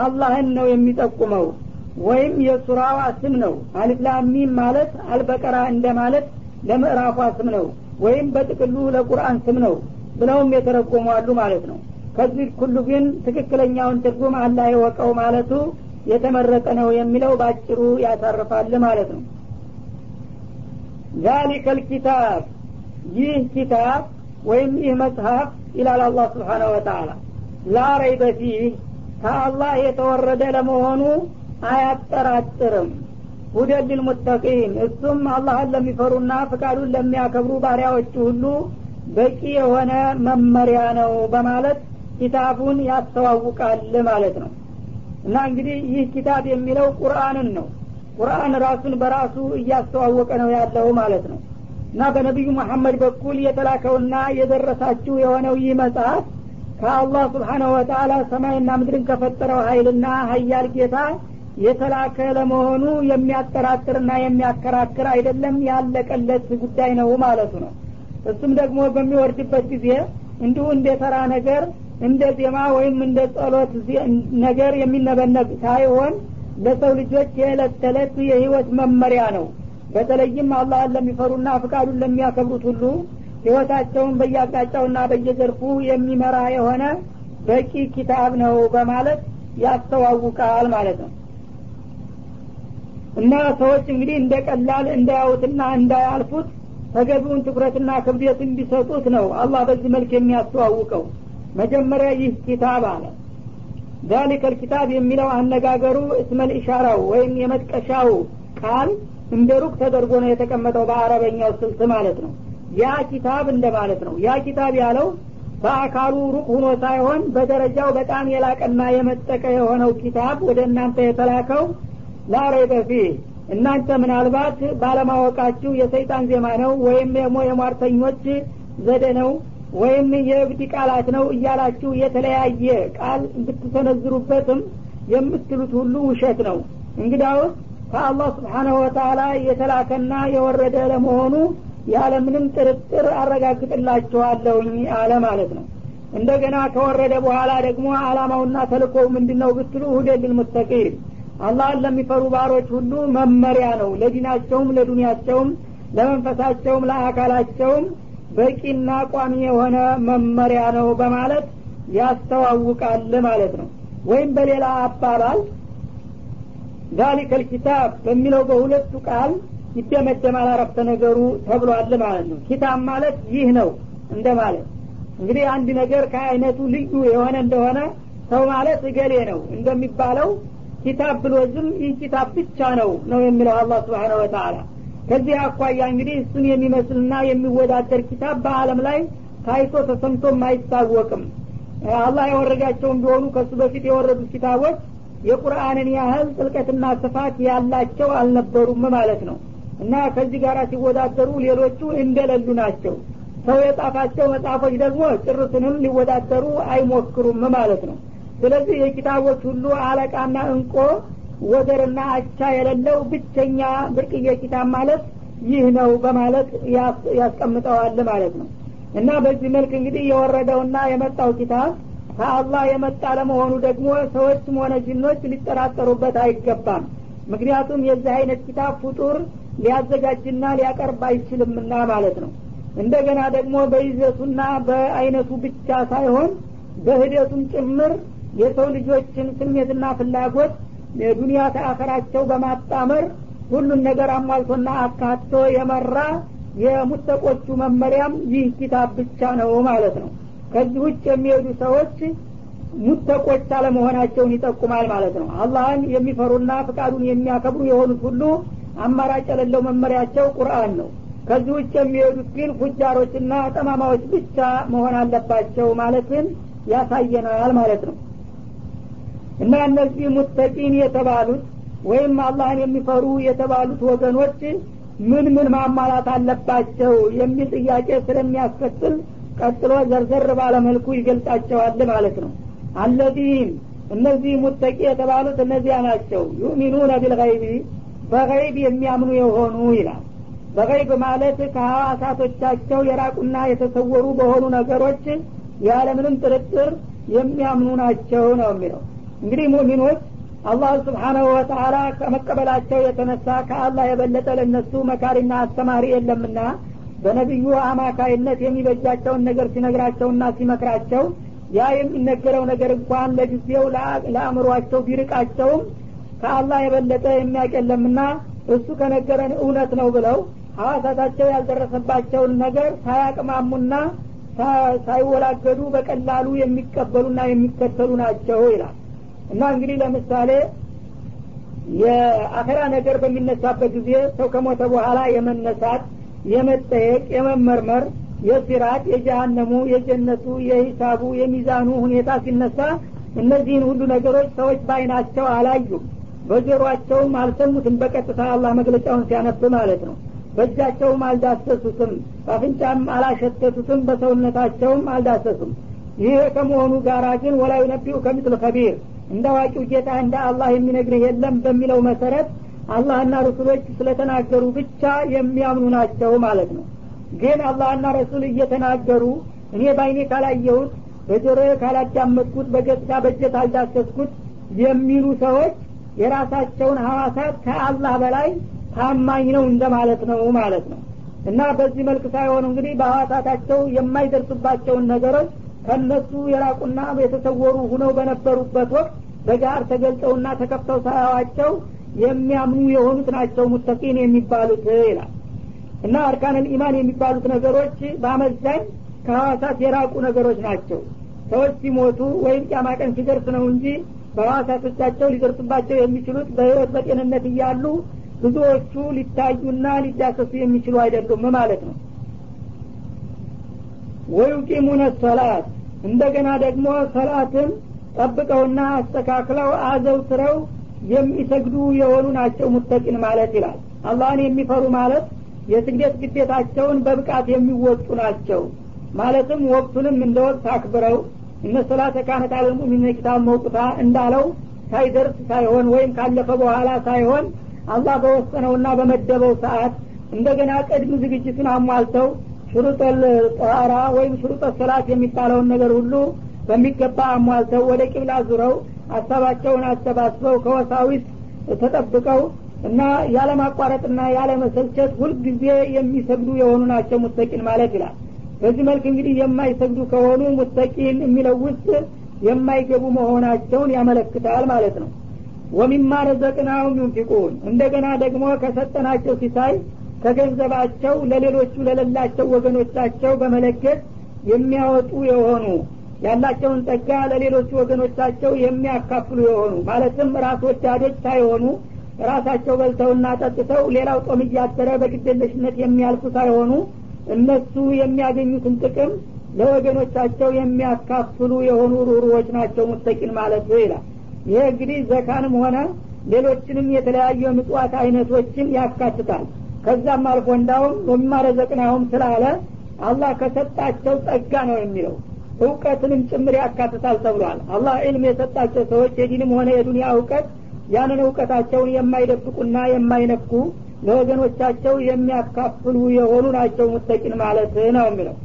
አላህን ነው የሚጠቁመው ወይም የሱራዋ ስም ነው። አሊፍላሚም ማለት አልበቀራ እንደማለት ለምዕራፏ ስም ነው ወይም በጥቅሉ ለቁርአን ስም ነው ብለውም የተረጎሙ አሉ ማለት ነው። ከዚህ ሁሉ ግን ትክክለኛውን ትርጉም አላህ የወቀው ማለቱ የተመረጠ ነው የሚለው ባጭሩ ያሳርፋል ማለት ነው። ዛሊከ ልኪታብ ይህ ኪታብ ወይም ይህ መጽሐፍ ይላል አላህ ስብሓነ ወተአላ ላ ረይበ ፊህ ከአላህ የተወረደ ለመሆኑ አያጠራጥርም። ሁደን ልልሙተቂን እሱም አላህን ለሚፈሩና ፍቃዱን ለሚያከብሩ ባሪያዎች ሁሉ በቂ የሆነ መመሪያ ነው በማለት ኪታቡን ያስተዋውቃል ማለት ነው። እና እንግዲህ ይህ ኪታብ የሚለው ቁርአንን ነው። ቁርአን ራሱን በራሱ እያስተዋወቀ ነው ያለው ማለት ነው እና በነቢዩ መሐመድ በኩል የተላከውና የደረሳችሁ የሆነው ይህ መጽሐፍ ከአላህ ስብሓነሁ ወተአላ ሰማይና ምድርን ከፈጠረው ሀይልና ሀያል ጌታ የተላከ ለመሆኑ የሚያጠራጥርና የሚያከራክር አይደለም ያለቀለት ጉዳይ ነው ማለቱ ነው። እሱም ደግሞ በሚወርድበት ጊዜ እንዲሁ እንደ ተራ ነገር እንደ ዜማ ወይም እንደ ጸሎት ነገር የሚነበነብ ሳይሆን ለሰው ልጆች የዕለት ተዕለት የህይወት መመሪያ ነው በተለይም አላህን ለሚፈሩና ፍቃዱን ለሚያከብሩት ሁሉ ህይወታቸውን በየአቅጣጫውና በየዘርፉ የሚመራ የሆነ በቂ ኪታብ ነው በማለት ያስተዋውቃል ማለት ነው። እና ሰዎች እንግዲህ እንደ ቀላል እንዳያዩትና እንዳያልፉት ተገቢውን ትኩረትና ክብደት እንዲሰጡት ነው አላህ በዚህ መልክ የሚያስተዋውቀው። መጀመሪያ ይህ ኪታብ አለ። ዛሊከ ልኪታብ የሚለው አነጋገሩ እስመል ኢሻራው ወይም የመጥቀሻው ቃል እንደ ሩቅ ተደርጎ ነው የተቀመጠው በአረበኛው ስልት ማለት ነው። ያ ኪታብ እንደማለት ነው። ያ ኪታብ ያለው በአካሉ ሩቅ ሁኖ ሳይሆን በደረጃው በጣም የላቀና የመጠቀ የሆነው ኪታብ ወደ እናንተ የተላከው ፊህ። እናንተ ምናልባት ባለማወቃችሁ የሰይጣን ዜማ ነው ወይም ደግሞ የሟርተኞች ዘዴ ነው ወይም የእብድ ቃላት ነው እያላችሁ የተለያየ ቃል ብትሰነዝሩበትም የምትሉት ሁሉ ውሸት ነው። እንግዳውስ ከአላህ ስብሓናሁ ወተአላ የተላከና የወረደ ለመሆኑ ያለምንም ጥርጥር አረጋግጥላችኋለሁኝ አለ ማለት ነው። እንደገና ከወረደ በኋላ ደግሞ አላማውና ተልኮው ምንድን ነው ብትሉ ሁደን ልልሙተቂን አላህን ለሚፈሩ ባሮች ሁሉ መመሪያ ነው። ለዲናቸውም ለዱንያቸውም ለመንፈሳቸውም ለአካላቸውም በቂና ቋሚ የሆነ መመሪያ ነው በማለት ያስተዋውቃል ማለት ነው። ወይም በሌላ አባባል ዛሊከ ልኪታብ በሚለው በሁለቱ ቃል ይደመደማል አረፍተ ነገሩ ተብሏል ማለት ነው። ኪታብ ማለት ይህ ነው እንደ ማለት እንግዲህ አንድ ነገር ከአይነቱ ልዩ የሆነ እንደሆነ ሰው ማለት እገሌ ነው እንደሚባለው ኪታብ ብሎ ዝም ይህ ኪታብ ብቻ ነው ነው የሚለው አላህ ስብሓነ ወተአላ ከዚህ አኳያ እንግዲህ እሱን የሚመስልና የሚወዳደር ኪታብ በአለም ላይ ታይቶ ተሰምቶም አይታወቅም። አላህ ያወረዳቸውም ቢሆኑ ከሱ በፊት የወረዱት ኪታቦች የቁርአንን ያህል ጥልቀትና ስፋት ያላቸው አልነበሩም ማለት ነው። እና ከዚህ ጋር ሲወዳደሩ ሌሎቹ እንደሌሉ ናቸው። ሰው የጻፋቸው መጽሐፎች ደግሞ ጭርስንም ሊወዳደሩ አይሞክሩም ማለት ነው። ስለዚህ የኪታቦች ሁሉ አለቃና እንቆ ወደርና አቻ የሌለው ብቸኛ ብርቅዬ ኪታብ ማለት ይህ ነው በማለት ያስቀምጠዋል ማለት ነው። እና በዚህ መልክ እንግዲህ የወረደውና የመጣው ኪታብ ከአላህ የመጣ ለመሆኑ ደግሞ ሰዎችም ሆነ ጅኖች ሊጠራጠሩበት አይገባም። ምክንያቱም የዚህ አይነት ኪታብ ፍጡር ሊያዘጋጅና ሊያቀርብ አይችልምና ማለት ነው። እንደገና ደግሞ በይዘቱና በአይነቱ ብቻ ሳይሆን በሂደቱም ጭምር የሰው ልጆችን ስሜትና ፍላጎት የዱንያ ተአኸራቸው በማጣመር ሁሉን ነገር አሟልቶና አካቶ የመራ የሙተቆቹ መመሪያም ይህ ኪታብ ብቻ ነው ማለት ነው ከዚህ ውጭ የሚሄዱ ሰዎች ሙተቆች አለመሆናቸውን ይጠቁማል ማለት ነው። አላህን የሚፈሩና ፍቃዱን የሚያከብሩ የሆኑት ሁሉ አማራጭ የሌለው መመሪያቸው ቁርአን ነው። ከዚህ ውጭ የሚሄዱት ግን ፉጃሮችና ጠማማዎች ብቻ መሆን አለባቸው ማለትን ያሳየናል ማለት ነው። እና እነዚህ ሙተቂን የተባሉት ወይም አላህን የሚፈሩ የተባሉት ወገኖች ምን ምን ማሟላት አለባቸው የሚል ጥያቄ ስለሚያስከትል ቀጥሎ ዘርዘር ባለመልኩ ይገልጻቸዋል ማለት ነው። አለዚህም እነዚህ ሙተቂ የተባሉት እነዚያ ናቸው። ዩሚኑነ ቢልገይቢ በገይብ የሚያምኑ የሆኑ ይላል። በገይብ ማለት ከሐዋሳቶቻቸው የራቁና የተሰወሩ በሆኑ ነገሮች ያለምንም ጥርጥር የሚያምኑ ናቸው ነው የሚለው። እንግዲህ ሙእሚኖች አላህ ስብሓናሁ ወተአላ ከመቀበላቸው የተነሳ ከአላህ የበለጠ ለነሱ መካሪና አስተማሪ የለምና በነቢዩ አማካይነት የሚበጃቸውን ነገር ሲነግራቸውና ሲመክራቸው ያ የሚነገረው ነገር እንኳን ለጊዜው ለአእምሯቸው ቢርቃቸውም ከአላህ የበለጠ የሚያውቅ የለምና እሱ ከነገረን እውነት ነው ብለው ሐዋሳታቸው ያልደረሰባቸውን ነገር ሳያቅማሙና ሳይወላገዱ በቀላሉ የሚቀበሉና የሚከተሉ ናቸው ይላል። እና እንግዲህ ለምሳሌ የአኸራ ነገር በሚነሳበት ጊዜ ሰው ከሞተ በኋላ የመነሳት የመጠየቅ የመመርመር የሲራጥ የጀሃነሙ የጀነቱ የሂሳቡ የሚዛኑ ሁኔታ ሲነሳ እነዚህን ሁሉ ነገሮች ሰዎች በአይናቸው አላዩም። በጆሮአቸውም አልሰሙትም። በቀጥታ አላህ መግለጫውን ሲያነብ ማለት ነው። በእጃቸውም አልዳሰሱትም። በአፍንጫም አላሸተቱትም። በሰውነታቸውም አልዳሰሱም። ይህ ከመሆኑ ጋራ ግን ወላዩ ነቢኡ ከምትል ከቢር እንደ አዋቂው ጌታ እንደ አላህ የሚነግርህ የለም በሚለው መሰረት አላህና ረሱሎች ስለተናገሩ ብቻ የሚያምኑ ናቸው ማለት ነው። ግን አላህና ረሱል እየተናገሩ እኔ በአይኔ ካላየሁት በጆሮ ካላዳመጥኩት በገጽታ በጀት አልዳሰስኩት የሚሉ ሰዎች የራሳቸውን ሀዋሳት ከአላህ በላይ ታማኝ ነው እንደማለት ነው ማለት ነው። እና በዚህ መልክ ሳይሆኑ እንግዲህ በሀዋሳታቸው የማይደርሱባቸውን ነገሮች ከነሱ የራቁና የተሰወሩ ሁነው በነበሩበት ወቅት በጋር ተገልጠውና ተከፍተው ሳያዋቸው የሚያምኑ የሆኑት ናቸው ሙተቂን የሚባሉት ይላል። እና አርካንን ኢማን የሚባሉት ነገሮች በአመዛኝ ከሐዋሳት የራቁ ነገሮች ናቸው። ሰዎች ሲሞቱ ወይም ቂያማ ቀን ሲደርስ ነው እንጂ በሐዋሳቶቻቸው ሊደርሱባቸው የሚችሉት በህይወት በጤንነት እያሉ ብዙዎቹ ሊታዩና ሊዳሰሱ የሚችሉ አይደሉም ማለት ነው። ወዩቂሙነ ሶላት እንደገና ደግሞ ሰላትን ጠብቀውና አስተካክለው አዘውትረው የሚሰግዱ የሆኑ ናቸው ሙተቂን ማለት ይላል። አላህን የሚፈሩ ማለት የስግደት ግዴታቸውን በብቃት የሚወጡ ናቸው። ማለትም ወቅቱንም እንደ ወቅት አክብረው እነ ሶላተ ካነት አለል ሙእሚኒን ኪታብ መውቁታ እንዳለው ሳይደርስ ሳይሆን ወይም ካለፈ በኋላ ሳይሆን አላህ በወሰነውና በመደበው ሰዓት እንደገና ቅድም ዝግጅቱን አሟልተው ሽሩጠል ጠራ ወይም ሽሩጠ ሶላት የሚባለውን ነገር ሁሉ በሚገባ አሟልተው ወደ ቂብላ ዙረው ሀሳባቸውን አሰባስበው ከወሳዊት ተጠብቀው እና ያለማቋረጥና ያለመሰልቸት ሁልጊዜ የሚሰግዱ የሆኑ ናቸው ሙተቂን ማለት ይላል። በዚህ መልክ እንግዲህ የማይሰግዱ ከሆኑ ሙተቂን የሚለው ውስጥ የማይገቡ መሆናቸውን ያመለክታል ማለት ነው። ወሚማ ረዘቅናሁም ዩንፊቁን እንደገና ደግሞ ከሰጠናቸው ሲሳይ ከገንዘባቸው ለሌሎቹ ለሌላቸው ወገኖቻቸው በመለገስ የሚያወጡ የሆኑ ያላቸውን ጸጋ ለሌሎቹ ወገኖቻቸው የሚያካፍሉ የሆኑ ማለትም ራስ ወዳዶች ሳይሆኑ ራሳቸው በልተውና ጠጥተው ሌላው ጦም እያደረ በግደለሽነት የሚያልፉ ሳይሆኑ እነሱ የሚያገኙትን ጥቅም ለወገኖቻቸው የሚያካፍሉ የሆኑ ሩሩዎች ናቸው ሙተቂን ማለት ይላል። ይሄ እንግዲህ ዘካንም ሆነ ሌሎችንም የተለያዩ የምጽዋት አይነቶችን ያካትታል። ከዛም አልፎ እንዳውም ومما رزقناهم ስላለ አላህ ከሰጣቸው ጸጋ ነው የሚለው እውቀትንም ጭምር ያካትታል ተብሏል። አላህ علم የሰጣቸው ሰዎች የዲንም ሆነ የዱንያ እውቀት ያንን እውቀታቸውን የማይደብቁና የማይነፍጉ ለወገኖቻቸው የሚያካፍሉ የሆኑ ናቸው متقين ማለት ነው የሚለው።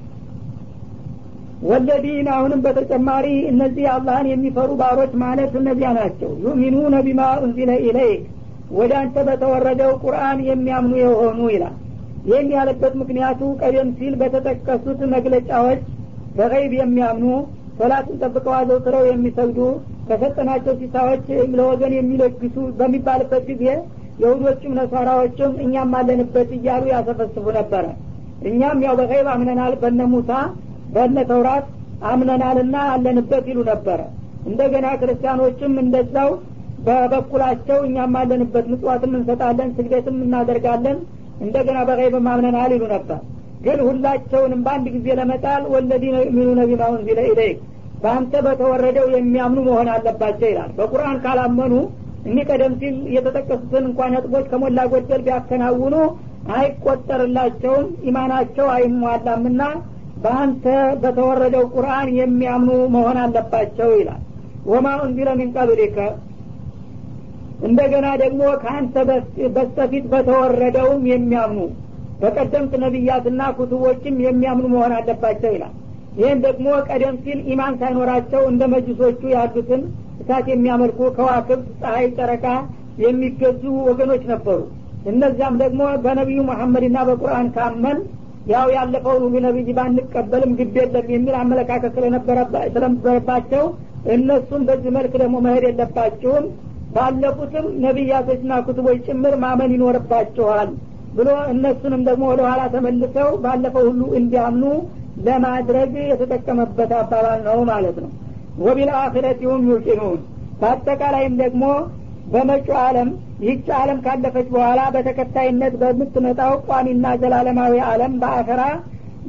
والذين አሁንም በተጨማሪ እነዚህ አላህን የሚፈሩ ባሮች ማለት እነዚያ ናቸው። يؤمنون بما أنزل إليك ወደ አንተ በተወረደው ቁርአን የሚያምኑ የሆኑ ይላል። ይህን ያለበት ምክንያቱ ቀደም ሲል በተጠቀሱት መግለጫዎች በገይብ የሚያምኑ ሶላትን ጠብቀው አዘውትረው የሚሰግዱ ከሰጠናቸው ሲሳዎች ለወገን የሚለግሱ በሚባልበት ጊዜ የሁዶችም ነሳራዎችም እኛም አለንበት እያሉ ያሰፈስቡ ነበረ። እኛም ያው በገይብ አምነናል በነ ሙሳ በነ ተውራት አምነናልና አለንበት ይሉ ነበረ። እንደገና ክርስቲያኖችም እንደዛው በበኩላቸው እኛም አለንበት ምጽዋትም እንሰጣለን ስግደትም እናደርጋለን እንደገና በ غيب አምነናል ይሉ ነበር ግን ሁላቸውንም በአንድ ጊዜ ለመጣል والذين يؤمنون بما أنزل إليك በአንተ በተወረደው የሚያምኑ መሆን አለባቸው ይላል። በቁርአን ካላመኑ እኒህ ቀደም ሲል የተጠቀሱትን እንኳን ነጥቦች ከሞላ ጎደል ቢያከናውኑ አይቆጠርላቸውም ኢማናቸው አይሟላምና በአንተ በተወረደው ቁርአን የሚያምኑ መሆን አለባቸው ይላል። ወማ ኡንዚለ ሚን ቀብሊከ እንደገና ደግሞ ከአንተ በስተፊት በተወረደውም የሚያምኑ በቀደምት ነቢያትና ኩቱቦችም የሚያምኑ መሆን አለባቸው ይላል። ይህም ደግሞ ቀደም ሲል ኢማን ሳይኖራቸው እንደ መጅሶቹ ያሉትን እሳት የሚያመልኩ ከዋክብት ፀሐይ ጨረቃ የሚገዙ ወገኖች ነበሩ። እነዚያም ደግሞ በነቢዩ መሐመድና በቁርአን ካመን ያው ያለፈውን ሁሉ ነቢይ ባንቀበልም ግድ የለም የሚል አመለካከት ስለነበረባቸው እነሱም በዚህ መልክ ደግሞ መሄድ የለባችሁም ባለፉትም ነቢያቶችና ኩቱቦች ጭምር ማመን ይኖርባችኋል ብሎ እነሱንም ደግሞ ወደ ኋላ ተመልሰው ባለፈው ሁሉ እንዲያምኑ ለማድረግ የተጠቀመበት አባባል ነው ማለት ነው። ወቢልአክረት ሁም ዩቂኑን በአጠቃላይም ደግሞ በመጪው አለም ይህች አለም ካለፈች በኋላ በተከታይነት በምትመጣው ቋሚና ዘላለማዊ አለም በአኸራ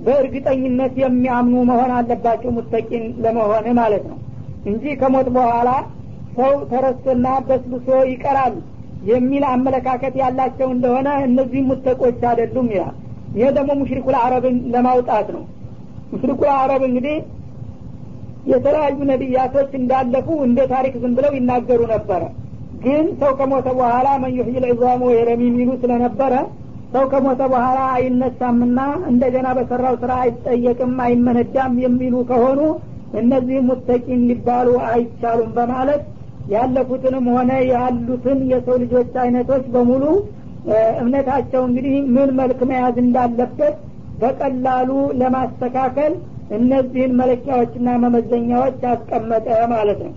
በእርግጠኝነት የሚያምኑ መሆን አለባቸው ሙተቂን ለመሆን ማለት ነው። እንጂ ከሞት በኋላ ሰው ተረስቶና በስብሶ ይቀራል የሚል አመለካከት ያላቸው እንደሆነ እነዚህ ሙተቆች አይደሉም ይላል። ይሄ ደግሞ ሙሽሪኩል አረብን ለማውጣት ነው። ሙሽሪኩል አረብ እንግዲህ የተለያዩ ነቢያቶች እንዳለፉ እንደ ታሪክ ዝም ብለው ይናገሩ ነበረ። ግን ሰው ከሞተ በኋላ መን ዩሕይል ዒዛሙ ወየረሚ የሚሉ ስለነበረ ሰው ከሞተ በኋላ አይነሳምና እንደገና በሰራው ስራ አይጠየቅም አይመነዳም የሚሉ ከሆኑ እነዚህ ሙተቂን ሊባሉ አይቻሉም በማለት ያለፉትንም ሆነ ያሉትን የሰው ልጆች አይነቶች በሙሉ እምነታቸው እንግዲህ ምን መልክ መያዝ እንዳለበት በቀላሉ ለማስተካከል እነዚህን መለኪያዎችና መመዘኛዎች አስቀመጠ ማለት ነው።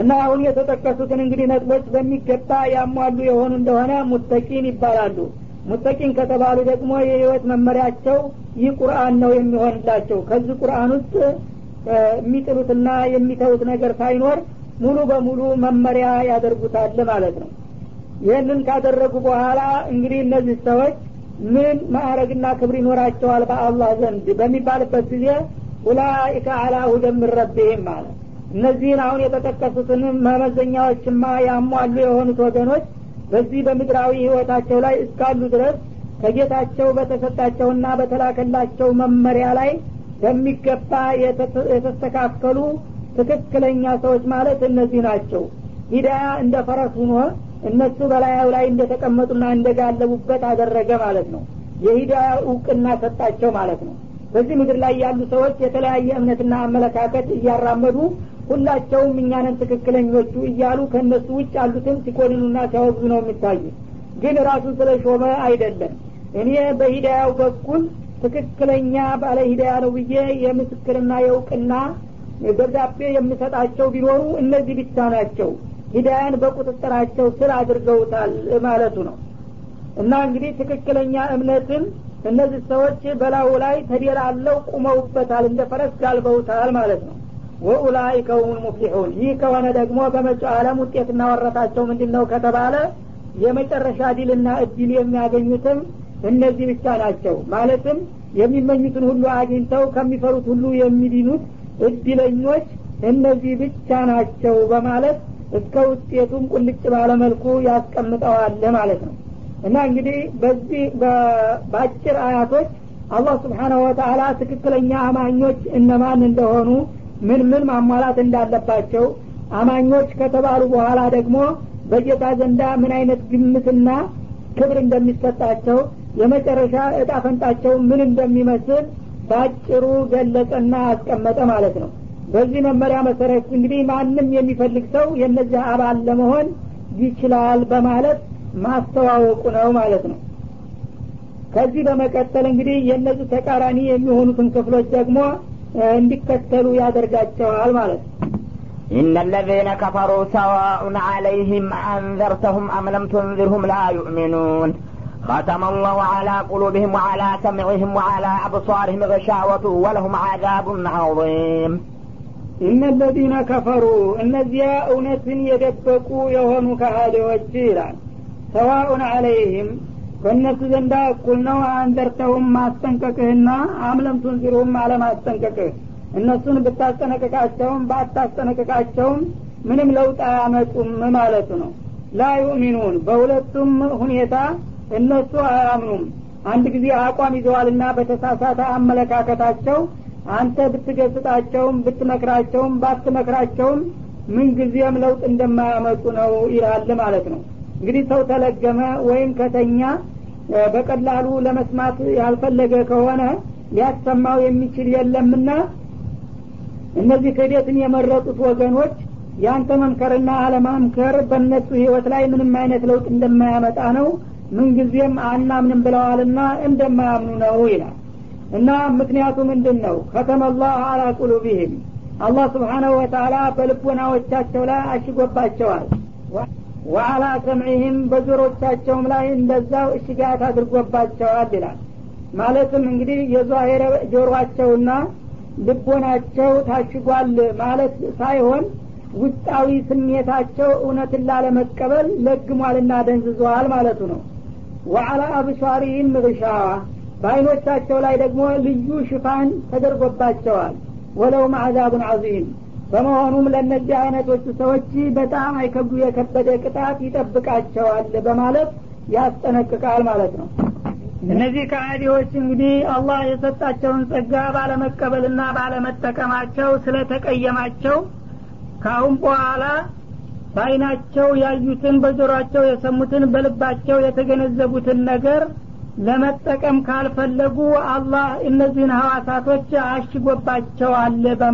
እና አሁን የተጠቀሱትን እንግዲህ ነጥቦች በሚገባ ያሟሉ የሆኑ እንደሆነ ሙተቂን ይባላሉ። ሙተቂን ከተባሉ ደግሞ የህይወት መመሪያቸው ይህ ቁርአን ነው የሚሆንላቸው። ከዚህ ቁርአን ውስጥ የሚጥሉትና የሚተውት ነገር ሳይኖር ሙሉ በሙሉ መመሪያ ያደርጉታል ማለት ነው። ይህንን ካደረጉ በኋላ እንግዲህ እነዚህ ሰዎች ምን ማዕረግና ክብር ይኖራቸዋል በአላህ ዘንድ በሚባልበት ጊዜ ኡላኢከ አላ ሁደን ረቢህም ማለት እነዚህን አሁን የተጠቀሱትን መመዘኛዎችማ ያሟሉ የሆኑት ወገኖች በዚህ በምድራዊ ህይወታቸው ላይ እስካሉ ድረስ ከጌታቸው በተሰጣቸውና በተላከላቸው መመሪያ ላይ በሚገባ የተስተካከሉ ትክክለኛ ሰዎች ማለት እነዚህ ናቸው። ሂዳያ እንደ ፈረስ ሁኖ እነሱ በላያው ላይ እንደተቀመጡና እንደጋለቡበት አደረገ ማለት ነው። የሂዳያ እውቅና ሰጣቸው ማለት ነው። በዚህ ምድር ላይ ያሉ ሰዎች የተለያየ እምነትና አመለካከት እያራመዱ ሁላቸውም እኛንን ትክክለኞቹ እያሉ ከእነሱ ውጭ ያሉትን ሲኮንኑና ሲያወግዙ ነው የሚታዩ ግን ራሱን ስለ ሾመ አይደለም። እኔ በሂዳያው በኩል ትክክለኛ ባለ ሂዳያ ነው ብዬ የምስክርና የእውቅና ደብዳቤ የምሰጣቸው ቢኖሩ እነዚህ ብቻ ናቸው። ሂዳያን በቁጥጥራቸው ስር አድርገውታል ማለቱ ነው። እና እንግዲህ ትክክለኛ እምነትን እነዚህ ሰዎች በላዩ ላይ ተደላለው ቁመውበታል እንደ ፈረስ ጋልበውታል ማለት ነው። ወኡላይከ ሁም ሙፍሊሑን። ይህ ከሆነ ደግሞ በመጪው ዓለም ውጤትና ወረታቸው ምንድን ነው ከተባለ የመጨረሻ ድልና እድል የሚያገኙትም እነዚህ ብቻ ናቸው። ማለትም የሚመኙትን ሁሉ አግኝተው ከሚፈሩት ሁሉ የሚድኑት እድለኞች እነዚህ ብቻ ናቸው በማለት እስከ ውጤቱም ቁልጭ ባለመልኩ ያስቀምጠዋል ማለት ነው። እና እንግዲህ በዚህ በአጭር አያቶች አላህ ስብሓናሁ ወተአላ ትክክለኛ አማኞች እነማን እንደሆኑ ምን ምን ማሟላት እንዳለባቸው አማኞች ከተባሉ በኋላ ደግሞ በጌታ ዘንዳ ምን አይነት ግምትና ክብር እንደሚሰጣቸው የመጨረሻ እጣ ፈንጣቸው ምን እንደሚመስል በአጭሩ ገለጸና አስቀመጠ ማለት ነው በዚህ መመሪያ መሰረት እንግዲህ ማንም የሚፈልግ ሰው የነዚህ አባል ለመሆን ይችላል በማለት ማስተዋወቁ ነው ማለት ነው ከዚህ በመቀጠል እንግዲህ የእነዚህ ተቃራኒ የሚሆኑትን ክፍሎች ደግሞ እንዲከተሉ ያደርጋቸዋል ማለት ነው إن الذين كفروا سواء عليهم أنذرتهم أم لم تنذرهم لا يؤمنون ختم الله على قلوبهم وعلى سمعهم وعلى أبصارهم غشاوة ولهم عذاب عظيم إن الذين كفروا እነዚያ እውነትን የደበቁ የሆኑ ከሃዲዎች ይላል ሰዋኡን አለይህም በእነሱ ዘንዳ እኩል ነው አንዘርተውም ማስጠንቀቅህና አምለም ቱንዚሩም አለማስጠንቀቅህ እነሱን ብታስጠነቅቃቸውም ባታስጠነቅቃቸውም ምንም ለውጥ አያመጡም ማለቱ ነው ላ ዩእሚኑን በሁለቱም ሁኔታ እነሱ አያምኑም። አንድ ጊዜ አቋም ይዘዋልና በተሳሳተ አመለካከታቸው አንተ ብትገስጣቸውም ብትመክራቸውም ባትመክራቸውም ምንጊዜም ለውጥ እንደማያመጡ ነው ይላል ማለት ነው። እንግዲህ ሰው ተለገመ ወይም ከተኛ በቀላሉ ለመስማት ያልፈለገ ከሆነ ሊያሰማው የሚችል የለምና እነዚህ ክህደትን የመረጡት ወገኖች ያንተ መምከርና አለማምከር በእነሱ ህይወት ላይ ምንም አይነት ለውጥ እንደማያመጣ ነው ምንጊዜም አናምንም ብለዋልና እንደማያምኑ ነው ይላል። እና ምክንያቱ ምንድን ነው ከተመላህ አላ ቁሉቢህም አላህ ስብሓናሁ ወተላ በልቦናዎቻቸው ላይ አሽጎባቸዋል። ወአላ ሰምዒህም በጆሮቻቸውም ላይ እንደዛው እሽጋት አድርጎባቸዋል ይላል። ማለትም እንግዲህ የዛሄረ ጆሮአቸውና ልቦናቸው ታሽጓል ማለት ሳይሆን ውስጣዊ ስሜታቸው እውነትን ላለመቀበል ለግሟልና ደንዝዟል ማለቱ ነው ወአላ አብሷሪህም ግሻዋ በአይኖቻቸው ላይ ደግሞ ልዩ ሽፋን ተደርጎባቸዋል። ወለውም አዛቡን አዚም በመሆኑም ለእነዚህ አይነቶቹ ሰዎች በጣም አይከብዱ የከበደ ቅጣት ይጠብቃቸዋል በማለት ያስጠነቅቃል ማለት ነው። እነዚህ ከሃዲዎች እንግዲህ አላህ የሰጣቸውን ጸጋ ባለመቀበልና ባለመጠቀማቸው ስለተቀየማቸው ካሁን በኋላ በአይናቸው ያዩትን በጆሮአቸው የሰሙትን በልባቸው የተገነዘቡትን ነገር ለመጠቀም ካልፈለጉ አላህ እነዚህን ሀዋሳቶች አሽጎባቸዋል